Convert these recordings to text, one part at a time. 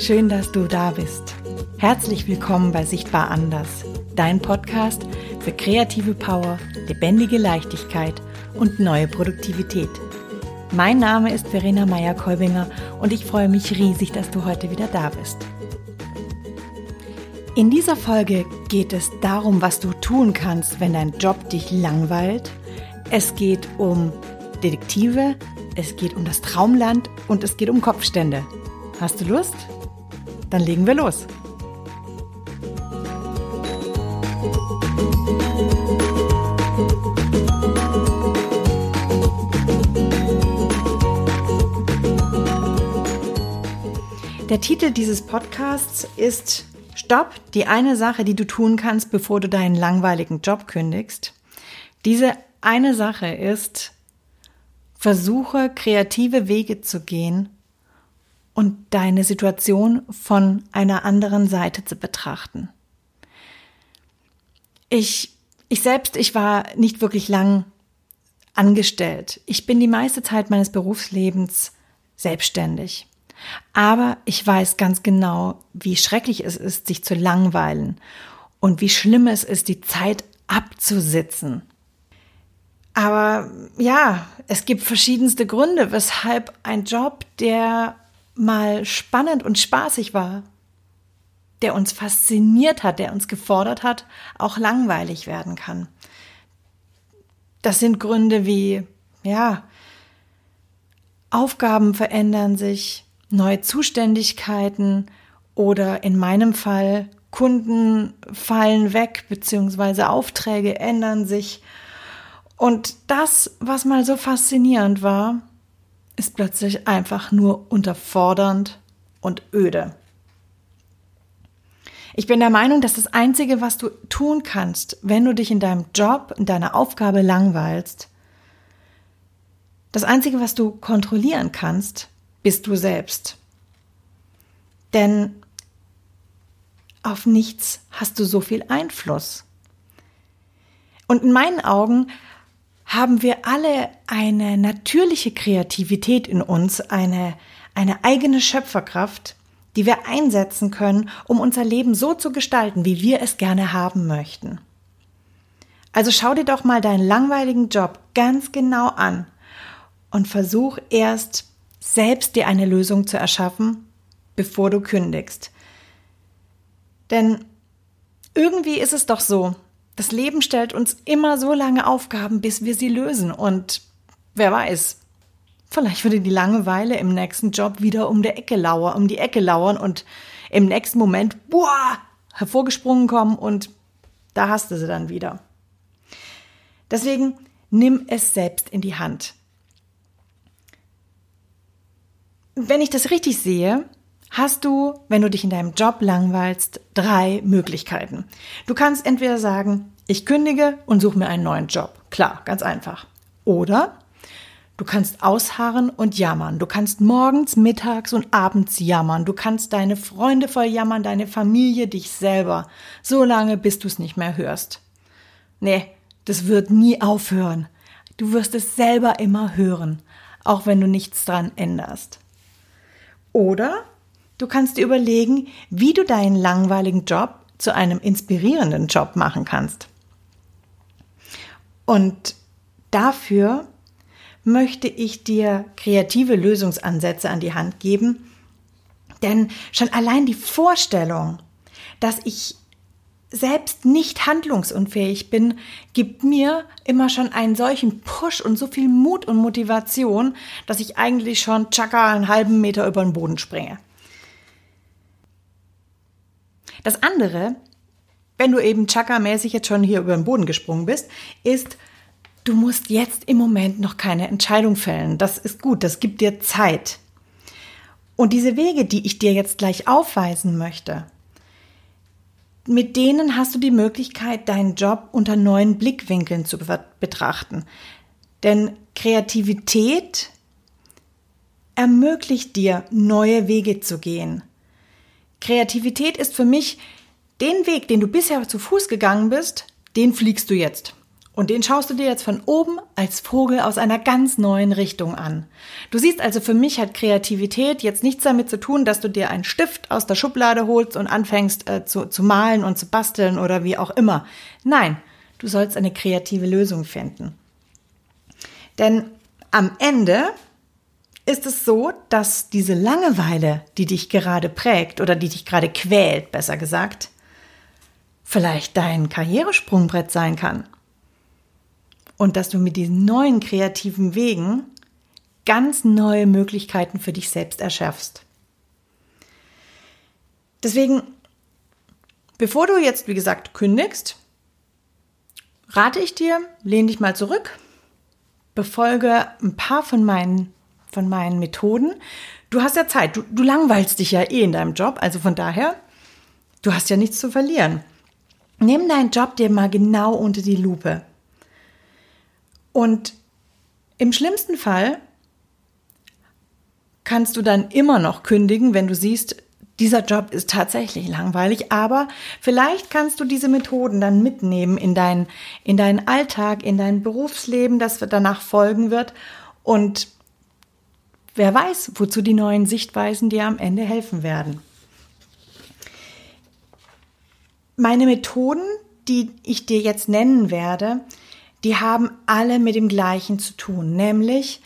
schön, dass du da bist. Herzlich willkommen bei Sichtbar Anders, dein Podcast für kreative Power, lebendige Leichtigkeit und neue Produktivität. Mein Name ist Verena Meyer-Kolbinger und ich freue mich riesig, dass du heute wieder da bist. In dieser Folge geht es darum, was du tun kannst, wenn dein Job dich langweilt. Es geht um Detektive, es geht um das Traumland und es geht um Kopfstände. Hast du Lust? Dann legen wir los. Der Titel dieses Podcasts ist Stopp, die eine Sache, die du tun kannst, bevor du deinen langweiligen Job kündigst. Diese eine Sache ist, versuche kreative Wege zu gehen, und deine Situation von einer anderen Seite zu betrachten. Ich, ich selbst, ich war nicht wirklich lang angestellt. Ich bin die meiste Zeit meines Berufslebens selbstständig. Aber ich weiß ganz genau, wie schrecklich es ist, sich zu langweilen und wie schlimm es ist, die Zeit abzusitzen. Aber ja, es gibt verschiedenste Gründe, weshalb ein Job, der mal spannend und spaßig war, der uns fasziniert hat, der uns gefordert hat, auch langweilig werden kann. Das sind Gründe wie, ja, Aufgaben verändern sich, neue Zuständigkeiten oder in meinem Fall Kunden fallen weg, beziehungsweise Aufträge ändern sich. Und das, was mal so faszinierend war, ist plötzlich einfach nur unterfordernd und öde. Ich bin der Meinung, dass das Einzige, was du tun kannst, wenn du dich in deinem Job, in deiner Aufgabe langweilst, das Einzige, was du kontrollieren kannst, bist du selbst. Denn auf nichts hast du so viel Einfluss. Und in meinen Augen haben wir alle eine natürliche Kreativität in uns, eine, eine eigene Schöpferkraft, die wir einsetzen können, um unser Leben so zu gestalten, wie wir es gerne haben möchten. Also schau dir doch mal deinen langweiligen Job ganz genau an und versuch erst selbst dir eine Lösung zu erschaffen, bevor du kündigst. Denn irgendwie ist es doch so, das Leben stellt uns immer so lange Aufgaben, bis wir sie lösen. Und wer weiß, vielleicht würde die Langeweile im nächsten Job wieder um der Ecke lauern, um die Ecke lauern und im nächsten Moment, boah, hervorgesprungen kommen und da hast du sie dann wieder. Deswegen nimm es selbst in die Hand. Wenn ich das richtig sehe, hast du, wenn du dich in deinem Job langweilst, drei Möglichkeiten. Du kannst entweder sagen, ich kündige und suche mir einen neuen Job. Klar, ganz einfach. Oder du kannst ausharren und jammern. Du kannst morgens, mittags und abends jammern. Du kannst deine Freunde voll jammern, deine Familie, dich selber. So lange, bis du es nicht mehr hörst. Nee, das wird nie aufhören. Du wirst es selber immer hören, auch wenn du nichts dran änderst. Oder Du kannst dir überlegen, wie du deinen langweiligen Job zu einem inspirierenden Job machen kannst. Und dafür möchte ich dir kreative Lösungsansätze an die Hand geben, denn schon allein die Vorstellung, dass ich selbst nicht handlungsunfähig bin, gibt mir immer schon einen solchen Push und so viel Mut und Motivation, dass ich eigentlich schon tschakka einen halben Meter über den Boden springe. Das andere, wenn du eben Chakra-mäßig jetzt schon hier über den Boden gesprungen bist, ist, du musst jetzt im Moment noch keine Entscheidung fällen. Das ist gut, das gibt dir Zeit. Und diese Wege, die ich dir jetzt gleich aufweisen möchte, mit denen hast du die Möglichkeit, deinen Job unter neuen Blickwinkeln zu betrachten. Denn Kreativität ermöglicht dir, neue Wege zu gehen. Kreativität ist für mich den Weg, den du bisher zu Fuß gegangen bist, den fliegst du jetzt. Und den schaust du dir jetzt von oben als Vogel aus einer ganz neuen Richtung an. Du siehst also, für mich hat Kreativität jetzt nichts damit zu tun, dass du dir einen Stift aus der Schublade holst und anfängst äh, zu, zu malen und zu basteln oder wie auch immer. Nein, du sollst eine kreative Lösung finden. Denn am Ende ist es so, dass diese Langeweile, die dich gerade prägt oder die dich gerade quält, besser gesagt, vielleicht dein Karrieresprungbrett sein kann und dass du mit diesen neuen kreativen Wegen ganz neue Möglichkeiten für dich selbst erschaffst. Deswegen, bevor du jetzt, wie gesagt, kündigst, rate ich dir, lehn dich mal zurück, befolge ein paar von meinen, von meinen Methoden. Du hast ja Zeit, du, du langweilst dich ja eh in deinem Job, also von daher, du hast ja nichts zu verlieren. Nimm deinen Job dir mal genau unter die Lupe. Und im schlimmsten Fall kannst du dann immer noch kündigen, wenn du siehst, dieser Job ist tatsächlich langweilig, aber vielleicht kannst du diese Methoden dann mitnehmen in dein, in deinen Alltag, in dein Berufsleben, das danach folgen wird. Und wer weiß, wozu die neuen Sichtweisen dir am Ende helfen werden. Meine Methoden, die ich dir jetzt nennen werde, die haben alle mit dem gleichen zu tun, nämlich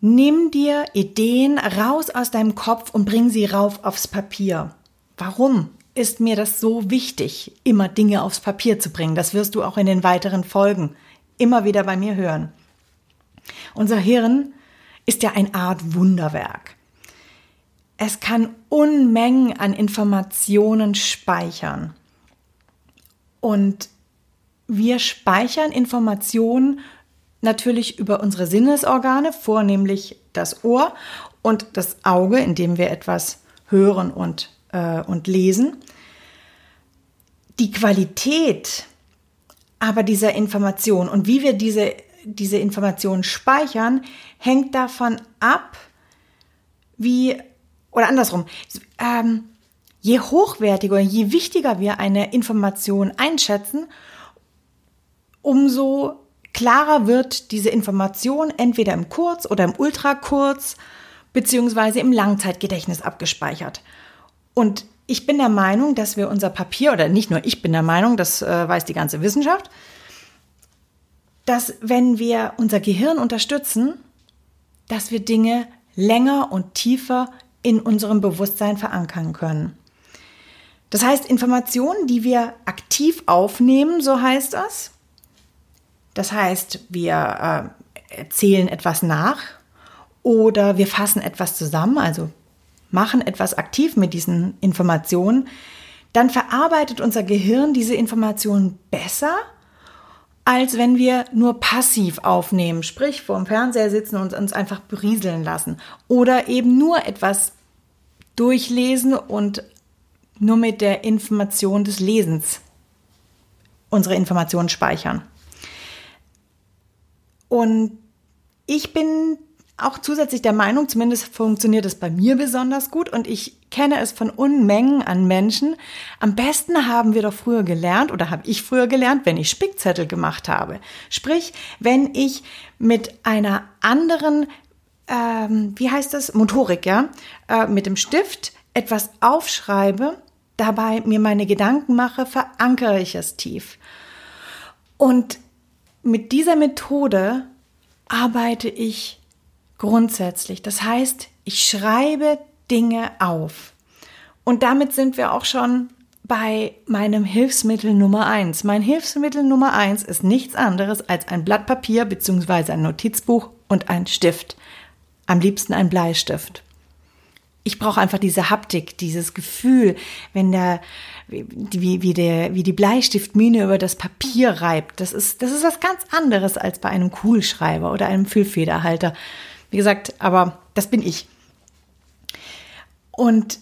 nimm dir Ideen raus aus deinem Kopf und bring sie rauf aufs Papier. Warum ist mir das so wichtig, immer Dinge aufs Papier zu bringen? Das wirst du auch in den weiteren Folgen immer wieder bei mir hören. Unser Hirn ist ja eine Art Wunderwerk. Es kann Unmengen an Informationen speichern. Und wir speichern Informationen natürlich über unsere Sinnesorgane, vornehmlich das Ohr und das Auge, indem wir etwas hören und, äh, und lesen. Die Qualität aber dieser Information und wie wir diese, diese Informationen speichern, hängt davon ab, wie, oder andersrum, ähm, je hochwertiger, je wichtiger wir eine Information einschätzen, umso klarer wird diese Information entweder im Kurz- oder im Ultrakurz beziehungsweise im Langzeitgedächtnis abgespeichert. Und ich bin der Meinung, dass wir unser Papier, oder nicht nur ich bin der Meinung, das äh, weiß die ganze Wissenschaft, dass wenn wir unser Gehirn unterstützen, dass wir Dinge länger und tiefer in unserem Bewusstsein verankern können. Das heißt, Informationen, die wir aktiv aufnehmen, so heißt das, das heißt, wir äh, erzählen etwas nach oder wir fassen etwas zusammen, also machen etwas aktiv mit diesen Informationen, dann verarbeitet unser Gehirn diese Informationen besser, als wenn wir nur passiv aufnehmen, sprich vor dem Fernseher sitzen und uns einfach berieseln lassen oder eben nur etwas durchlesen und nur mit der Information des Lesens unsere Informationen speichern. Und ich bin auch zusätzlich der Meinung, zumindest funktioniert es bei mir besonders gut und ich kenne es von Unmengen an Menschen. Am besten haben wir doch früher gelernt oder habe ich früher gelernt, wenn ich Spickzettel gemacht habe. Sprich, wenn ich mit einer anderen, ähm, wie heißt das, Motorik, ja, äh, mit dem Stift etwas aufschreibe, dabei mir meine Gedanken mache, verankere ich es tief. Und mit dieser Methode arbeite ich grundsätzlich. Das heißt, ich schreibe Dinge auf. Und damit sind wir auch schon bei meinem Hilfsmittel Nummer eins. Mein Hilfsmittel Nummer eins ist nichts anderes als ein Blatt Papier bzw. ein Notizbuch und ein Stift. Am liebsten ein Bleistift ich brauche einfach diese Haptik, dieses Gefühl, wenn der, wie, wie, der, wie die Bleistiftmine über das Papier reibt. Das ist, das ist was ganz anderes als bei einem Kugelschreiber oder einem Füllfederhalter. Wie gesagt, aber das bin ich. Und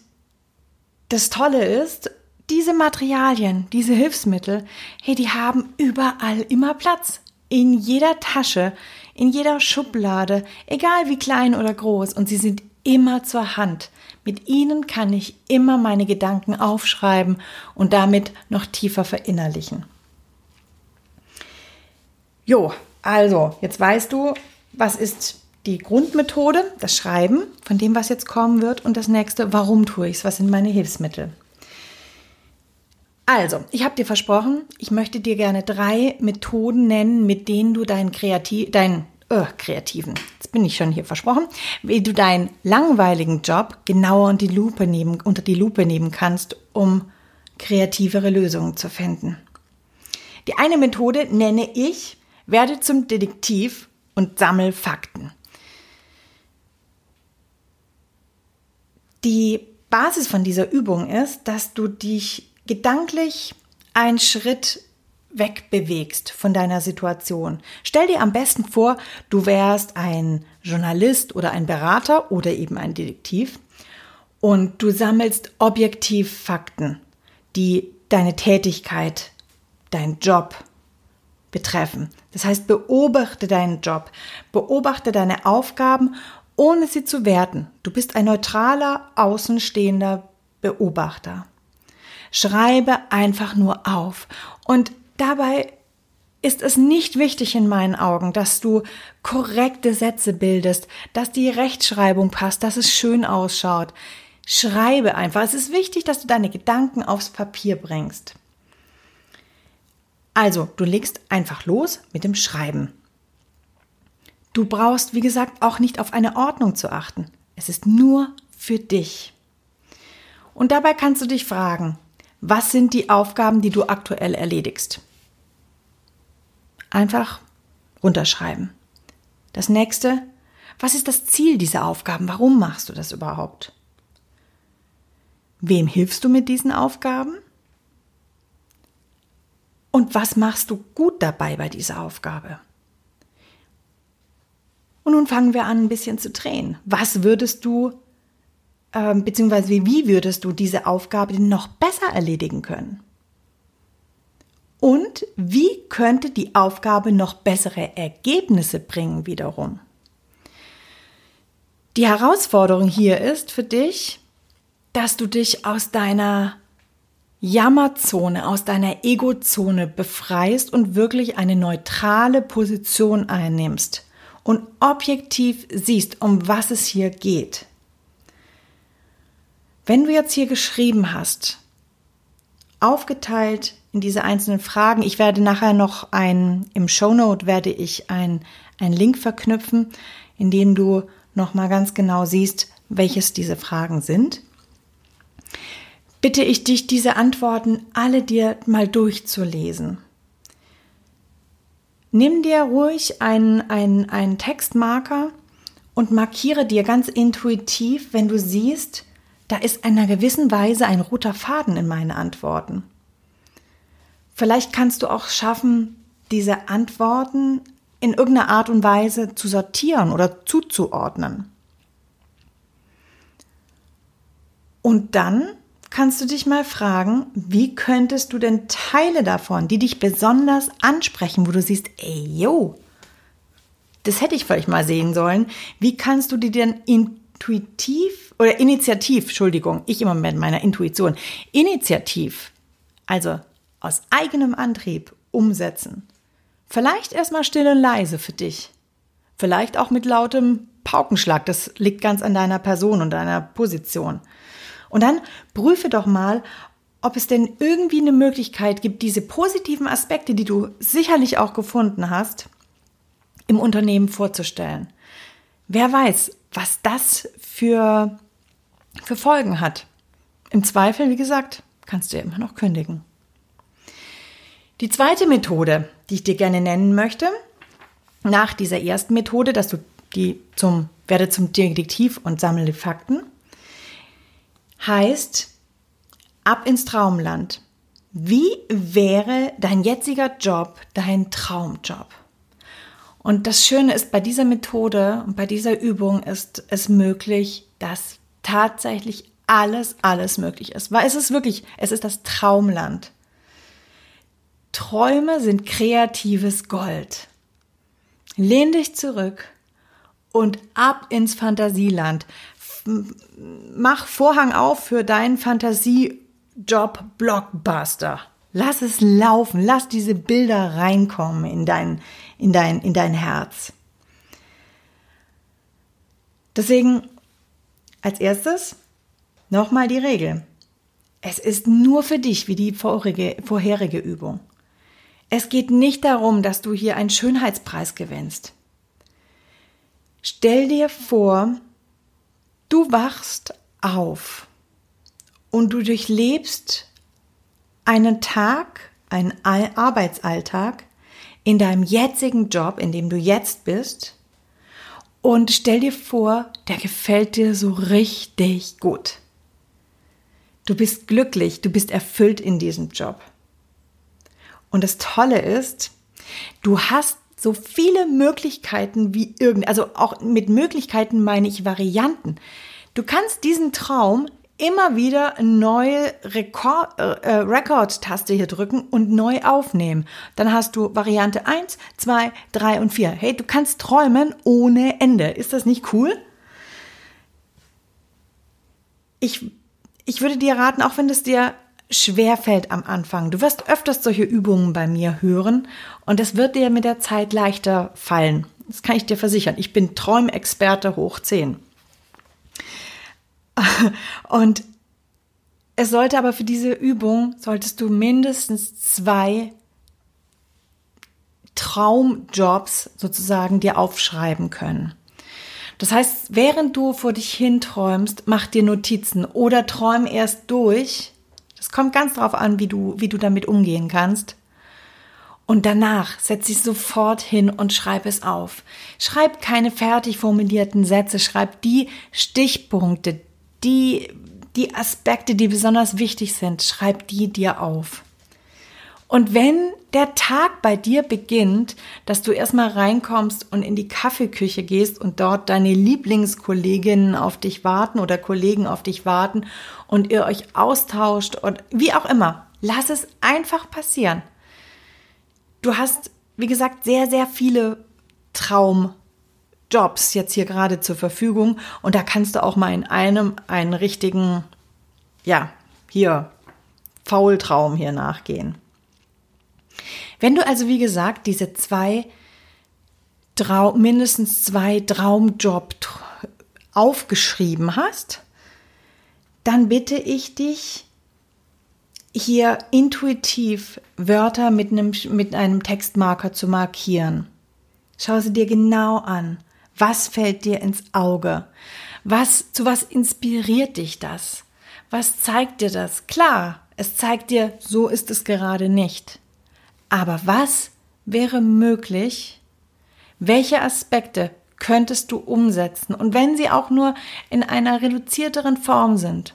das Tolle ist, diese Materialien, diese Hilfsmittel, hey, die haben überall immer Platz. In jeder Tasche, in jeder Schublade, egal wie klein oder groß. Und sie sind immer zur Hand. Mit ihnen kann ich immer meine Gedanken aufschreiben und damit noch tiefer verinnerlichen. Jo, also, jetzt weißt du, was ist die Grundmethode, das Schreiben von dem, was jetzt kommen wird. Und das nächste, warum tue ich es? Was sind meine Hilfsmittel? Also, ich habe dir versprochen, ich möchte dir gerne drei Methoden nennen, mit denen du deinen Kreativ, deinen äh, kreativen, jetzt bin ich schon hier versprochen, wie du deinen langweiligen Job genauer unter die Lupe nehmen, unter die Lupe nehmen kannst, um kreativere Lösungen zu finden. Die eine Methode nenne ich, werde zum Detektiv und sammel Fakten. Die Basis von dieser Übung ist, dass du dich gedanklich einen Schritt wegbewegst von deiner Situation. Stell dir am besten vor, du wärst ein Journalist oder ein Berater oder eben ein Detektiv und du sammelst objektiv Fakten, die deine Tätigkeit, dein Job betreffen. Das heißt, beobachte deinen Job, beobachte deine Aufgaben, ohne sie zu werten. Du bist ein neutraler, außenstehender Beobachter. Schreibe einfach nur auf. Und dabei ist es nicht wichtig in meinen Augen, dass du korrekte Sätze bildest, dass die Rechtschreibung passt, dass es schön ausschaut. Schreibe einfach. Es ist wichtig, dass du deine Gedanken aufs Papier bringst. Also, du legst einfach los mit dem Schreiben. Du brauchst, wie gesagt, auch nicht auf eine Ordnung zu achten. Es ist nur für dich. Und dabei kannst du dich fragen, was sind die Aufgaben, die du aktuell erledigst? Einfach runterschreiben. Das nächste, was ist das Ziel dieser Aufgaben? Warum machst du das überhaupt? Wem hilfst du mit diesen Aufgaben? Und was machst du gut dabei bei dieser Aufgabe? Und nun fangen wir an, ein bisschen zu drehen. Was würdest du ähm, beziehungsweise wie würdest du diese Aufgabe noch besser erledigen können? Und wie könnte die Aufgabe noch bessere Ergebnisse bringen wiederum? Die Herausforderung hier ist für dich, dass du dich aus deiner Jammerzone, aus deiner Egozone befreist und wirklich eine neutrale Position einnimmst und objektiv siehst, um was es hier geht. Wenn du jetzt hier geschrieben hast, aufgeteilt in diese einzelnen Fragen, ich werde nachher noch ein, im Shownote werde ich ein, ein Link verknüpfen, in dem du nochmal ganz genau siehst, welches diese Fragen sind. Bitte ich dich, diese Antworten alle dir mal durchzulesen. Nimm dir ruhig einen, einen, einen Textmarker und markiere dir ganz intuitiv, wenn du siehst, da ist in einer gewissen Weise ein roter Faden in meinen Antworten. Vielleicht kannst du auch schaffen, diese Antworten in irgendeiner Art und Weise zu sortieren oder zuzuordnen. Und dann kannst du dich mal fragen, wie könntest du denn Teile davon, die dich besonders ansprechen, wo du siehst, ey, yo, das hätte ich vielleicht mal sehen sollen, wie kannst du die denn intuitiv oder initiativ, Entschuldigung, ich immer mit meiner Intuition, initiativ, also aus eigenem Antrieb umsetzen. Vielleicht erstmal still und leise für dich. Vielleicht auch mit lautem Paukenschlag, das liegt ganz an deiner Person und deiner Position. Und dann prüfe doch mal, ob es denn irgendwie eine Möglichkeit gibt, diese positiven Aspekte, die du sicherlich auch gefunden hast, im Unternehmen vorzustellen. Wer weiß, was das für für Folgen hat. Im Zweifel, wie gesagt, kannst du ja immer noch kündigen. Die zweite Methode, die ich dir gerne nennen möchte, nach dieser ersten Methode, dass du die zum, werde zum Detektiv und sammle Fakten, heißt ab ins Traumland. Wie wäre dein jetziger Job dein Traumjob? Und das Schöne ist, bei dieser Methode und bei dieser Übung ist es möglich, dass tatsächlich alles, alles möglich ist. Weil es ist wirklich, es ist das Traumland. Träume sind kreatives Gold. Lehn dich zurück und ab ins Fantasieland. Mach Vorhang auf für deinen Fantasiejob Blockbuster. Lass es laufen. Lass diese Bilder reinkommen in dein, in dein, in dein Herz. Deswegen als erstes nochmal die Regel. Es ist nur für dich wie die vorige, vorherige Übung. Es geht nicht darum, dass du hier einen Schönheitspreis gewinnst. Stell dir vor, du wachst auf und du durchlebst einen Tag, einen Arbeitsalltag in deinem jetzigen Job, in dem du jetzt bist, und stell dir vor, der gefällt dir so richtig gut. Du bist glücklich, du bist erfüllt in diesem Job. Und das Tolle ist, du hast so viele Möglichkeiten wie irgend, also auch mit Möglichkeiten meine ich Varianten. Du kannst diesen Traum immer wieder neue Rekord, äh, äh, Record-Taste hier drücken und neu aufnehmen. Dann hast du Variante 1, 2, 3 und 4. Hey, du kannst träumen ohne Ende. Ist das nicht cool? Ich, ich würde dir raten, auch wenn es dir schwer fällt am Anfang. Du wirst öfters solche Übungen bei mir hören und es wird dir mit der Zeit leichter fallen. Das kann ich dir versichern. Ich bin Träumexperte hoch 10. Und es sollte aber für diese Übung, solltest du mindestens zwei Traumjobs sozusagen dir aufschreiben können. Das heißt, während du vor dich hinträumst, mach dir Notizen oder träum erst durch. Kommt ganz drauf an, wie du, wie du damit umgehen kannst. Und danach setz dich sofort hin und schreib es auf. Schreib keine fertig formulierten Sätze, schreib die Stichpunkte, die, die Aspekte, die besonders wichtig sind, schreib die dir auf. Und wenn der Tag bei dir beginnt, dass du erstmal reinkommst und in die Kaffeeküche gehst und dort deine Lieblingskolleginnen auf dich warten oder Kollegen auf dich warten und ihr euch austauscht und wie auch immer, lass es einfach passieren. Du hast, wie gesagt, sehr, sehr viele Traum Jobs jetzt hier gerade zur Verfügung und da kannst du auch mal in einem einen richtigen, ja, hier, Faultraum hier nachgehen. Wenn du also, wie gesagt, diese zwei, Trau mindestens zwei Traumjob aufgeschrieben hast, dann bitte ich dich, hier intuitiv Wörter mit einem, mit einem Textmarker zu markieren. Schau sie dir genau an. Was fällt dir ins Auge? Was, zu was inspiriert dich das? Was zeigt dir das? Klar, es zeigt dir, so ist es gerade nicht. Aber was wäre möglich? Welche Aspekte könntest du umsetzen? Und wenn sie auch nur in einer reduzierteren Form sind,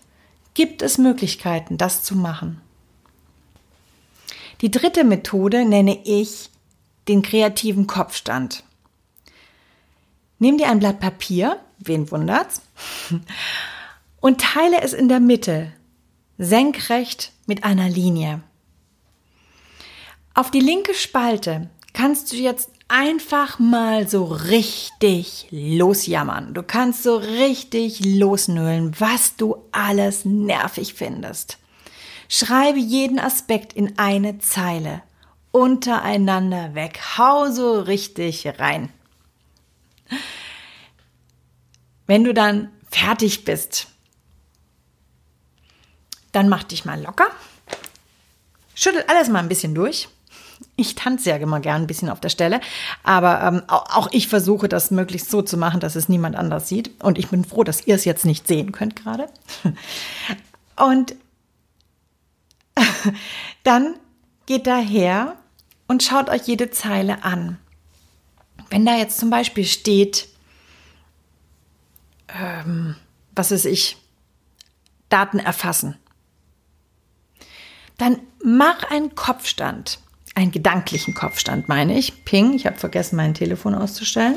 gibt es Möglichkeiten, das zu machen. Die dritte Methode nenne ich den kreativen Kopfstand. Nimm dir ein Blatt Papier, wen wundert's, und teile es in der Mitte, senkrecht mit einer Linie. Auf die linke Spalte kannst du jetzt einfach mal so richtig losjammern. Du kannst so richtig losnölen, was du alles nervig findest. Schreibe jeden Aspekt in eine Zeile. Untereinander weg. Hau so richtig rein. Wenn du dann fertig bist, dann mach dich mal locker. Schüttel alles mal ein bisschen durch. Ich tanze ja immer gern ein bisschen auf der Stelle, aber ähm, auch ich versuche das möglichst so zu machen, dass es niemand anders sieht. Und ich bin froh, dass ihr es jetzt nicht sehen könnt gerade. Und dann geht daher und schaut euch jede Zeile an. Wenn da jetzt zum Beispiel steht, ähm, was ist ich, Daten erfassen, dann mach einen Kopfstand, einen gedanklichen Kopfstand, meine ich. Ping, ich habe vergessen, mein Telefon auszustellen.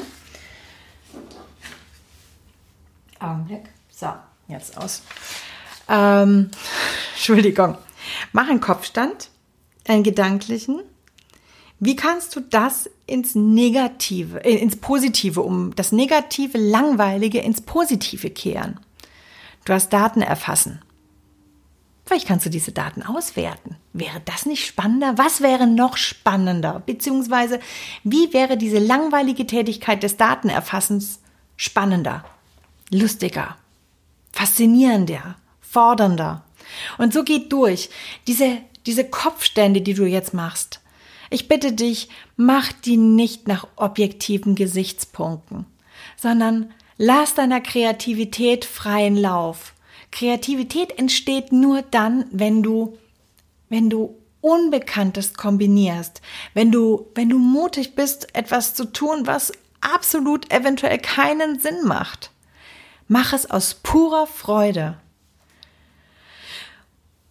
Augenblick. So, jetzt aus. Ähm, Entschuldigung. Mach einen Kopfstand, einen gedanklichen wie kannst du das ins Negative, äh, ins Positive um, das Negative, Langweilige ins Positive kehren? Du hast Daten erfassen. Vielleicht kannst du diese Daten auswerten. Wäre das nicht spannender? Was wäre noch spannender? Beziehungsweise, wie wäre diese langweilige Tätigkeit des Datenerfassens spannender, lustiger, faszinierender, fordernder? Und so geht durch. Diese, diese Kopfstände, die du jetzt machst. Ich bitte dich, mach die nicht nach objektiven Gesichtspunkten, sondern lass deiner Kreativität freien Lauf. Kreativität entsteht nur dann, wenn du, wenn du Unbekanntes kombinierst, wenn du, wenn du mutig bist, etwas zu tun, was absolut eventuell keinen Sinn macht. Mach es aus purer Freude.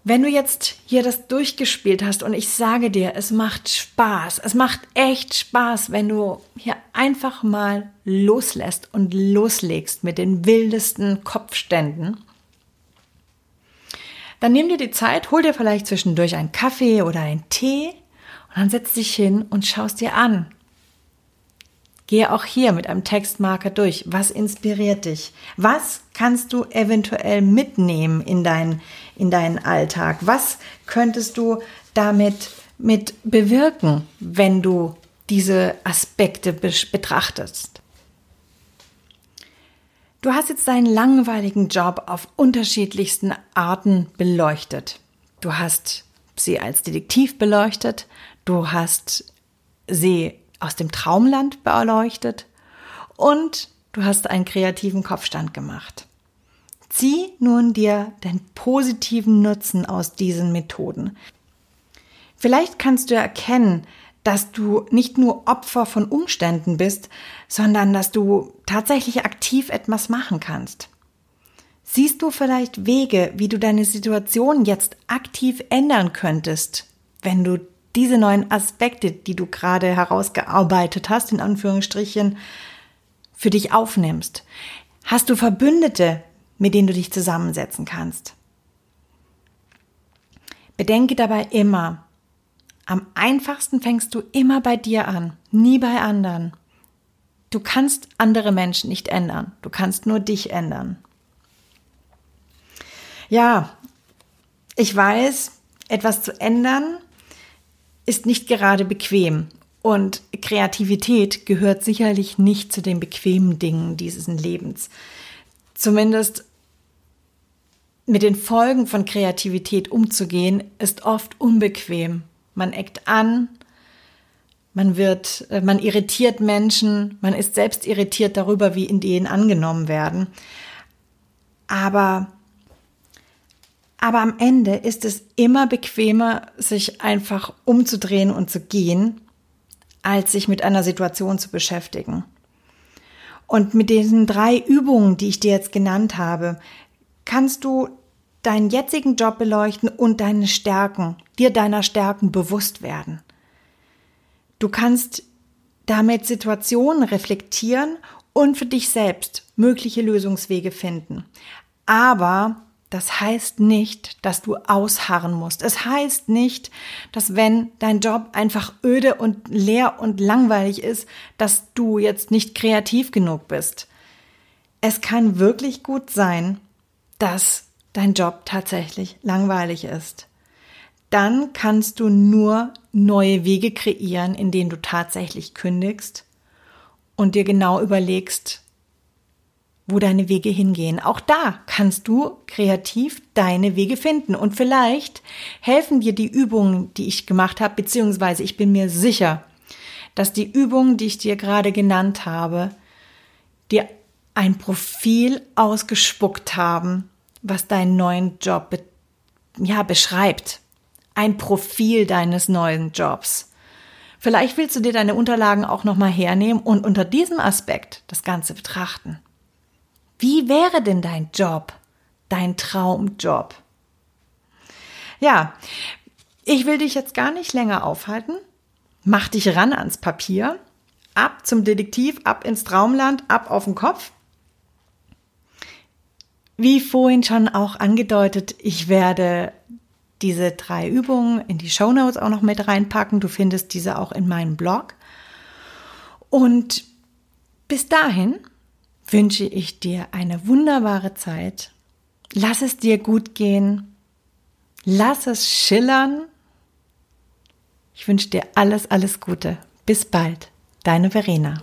Wenn du jetzt hier das durchgespielt hast und ich sage dir, es macht Spaß, es macht echt Spaß, wenn du hier einfach mal loslässt und loslegst mit den wildesten Kopfständen, dann nimm dir die Zeit, hol dir vielleicht zwischendurch einen Kaffee oder einen Tee und dann setz dich hin und schaust dir an. Gehe auch hier mit einem Textmarker durch. Was inspiriert dich? Was kannst du eventuell mitnehmen in, dein, in deinen Alltag? Was könntest du damit mit bewirken, wenn du diese Aspekte betrachtest? Du hast jetzt deinen langweiligen Job auf unterschiedlichsten Arten beleuchtet. Du hast sie als Detektiv beleuchtet, du hast sie aus dem Traumland beleuchtet und du hast einen kreativen Kopfstand gemacht. Zieh nun dir den positiven Nutzen aus diesen Methoden. Vielleicht kannst du erkennen, dass du nicht nur Opfer von Umständen bist, sondern dass du tatsächlich aktiv etwas machen kannst. Siehst du vielleicht Wege, wie du deine Situation jetzt aktiv ändern könntest, wenn du diese neuen Aspekte, die du gerade herausgearbeitet hast, in Anführungsstrichen, für dich aufnimmst? Hast du Verbündete, mit denen du dich zusammensetzen kannst? Bedenke dabei immer, am einfachsten fängst du immer bei dir an, nie bei anderen. Du kannst andere Menschen nicht ändern, du kannst nur dich ändern. Ja, ich weiß, etwas zu ändern ist nicht gerade bequem und Kreativität gehört sicherlich nicht zu den bequemen Dingen dieses Lebens. Zumindest mit den Folgen von Kreativität umzugehen, ist oft unbequem man eckt an, man wird, äh, man irritiert Menschen, man ist selbst irritiert darüber, wie Ideen angenommen werden. Aber, aber am Ende ist es immer bequemer, sich einfach umzudrehen und zu gehen, als sich mit einer Situation zu beschäftigen. Und mit diesen drei Übungen, die ich dir jetzt genannt habe, kannst du deinen jetzigen Job beleuchten und deine Stärken, dir deiner Stärken bewusst werden. Du kannst damit Situationen reflektieren und für dich selbst mögliche Lösungswege finden. Aber das heißt nicht, dass du ausharren musst. Es heißt nicht, dass wenn dein Job einfach öde und leer und langweilig ist, dass du jetzt nicht kreativ genug bist. Es kann wirklich gut sein, dass dein Job tatsächlich langweilig ist. Dann kannst du nur neue Wege kreieren, in denen du tatsächlich kündigst und dir genau überlegst, wo deine Wege hingehen. Auch da kannst du kreativ deine Wege finden. Und vielleicht helfen dir die Übungen, die ich gemacht habe, beziehungsweise ich bin mir sicher, dass die Übungen, die ich dir gerade genannt habe, dir ein Profil ausgespuckt haben, was deinen neuen Job be ja, beschreibt. Ein Profil deines neuen Jobs. Vielleicht willst du dir deine Unterlagen auch nochmal hernehmen und unter diesem Aspekt das Ganze betrachten. Wie wäre denn dein Job? Dein Traumjob? Ja, ich will dich jetzt gar nicht länger aufhalten. Mach dich ran ans Papier. Ab zum Detektiv, ab ins Traumland, ab auf den Kopf. Wie vorhin schon auch angedeutet, ich werde diese drei Übungen in die Show Notes auch noch mit reinpacken. Du findest diese auch in meinem Blog. Und bis dahin wünsche ich dir eine wunderbare Zeit. Lass es dir gut gehen. Lass es schillern. Ich wünsche dir alles, alles Gute. Bis bald. Deine Verena.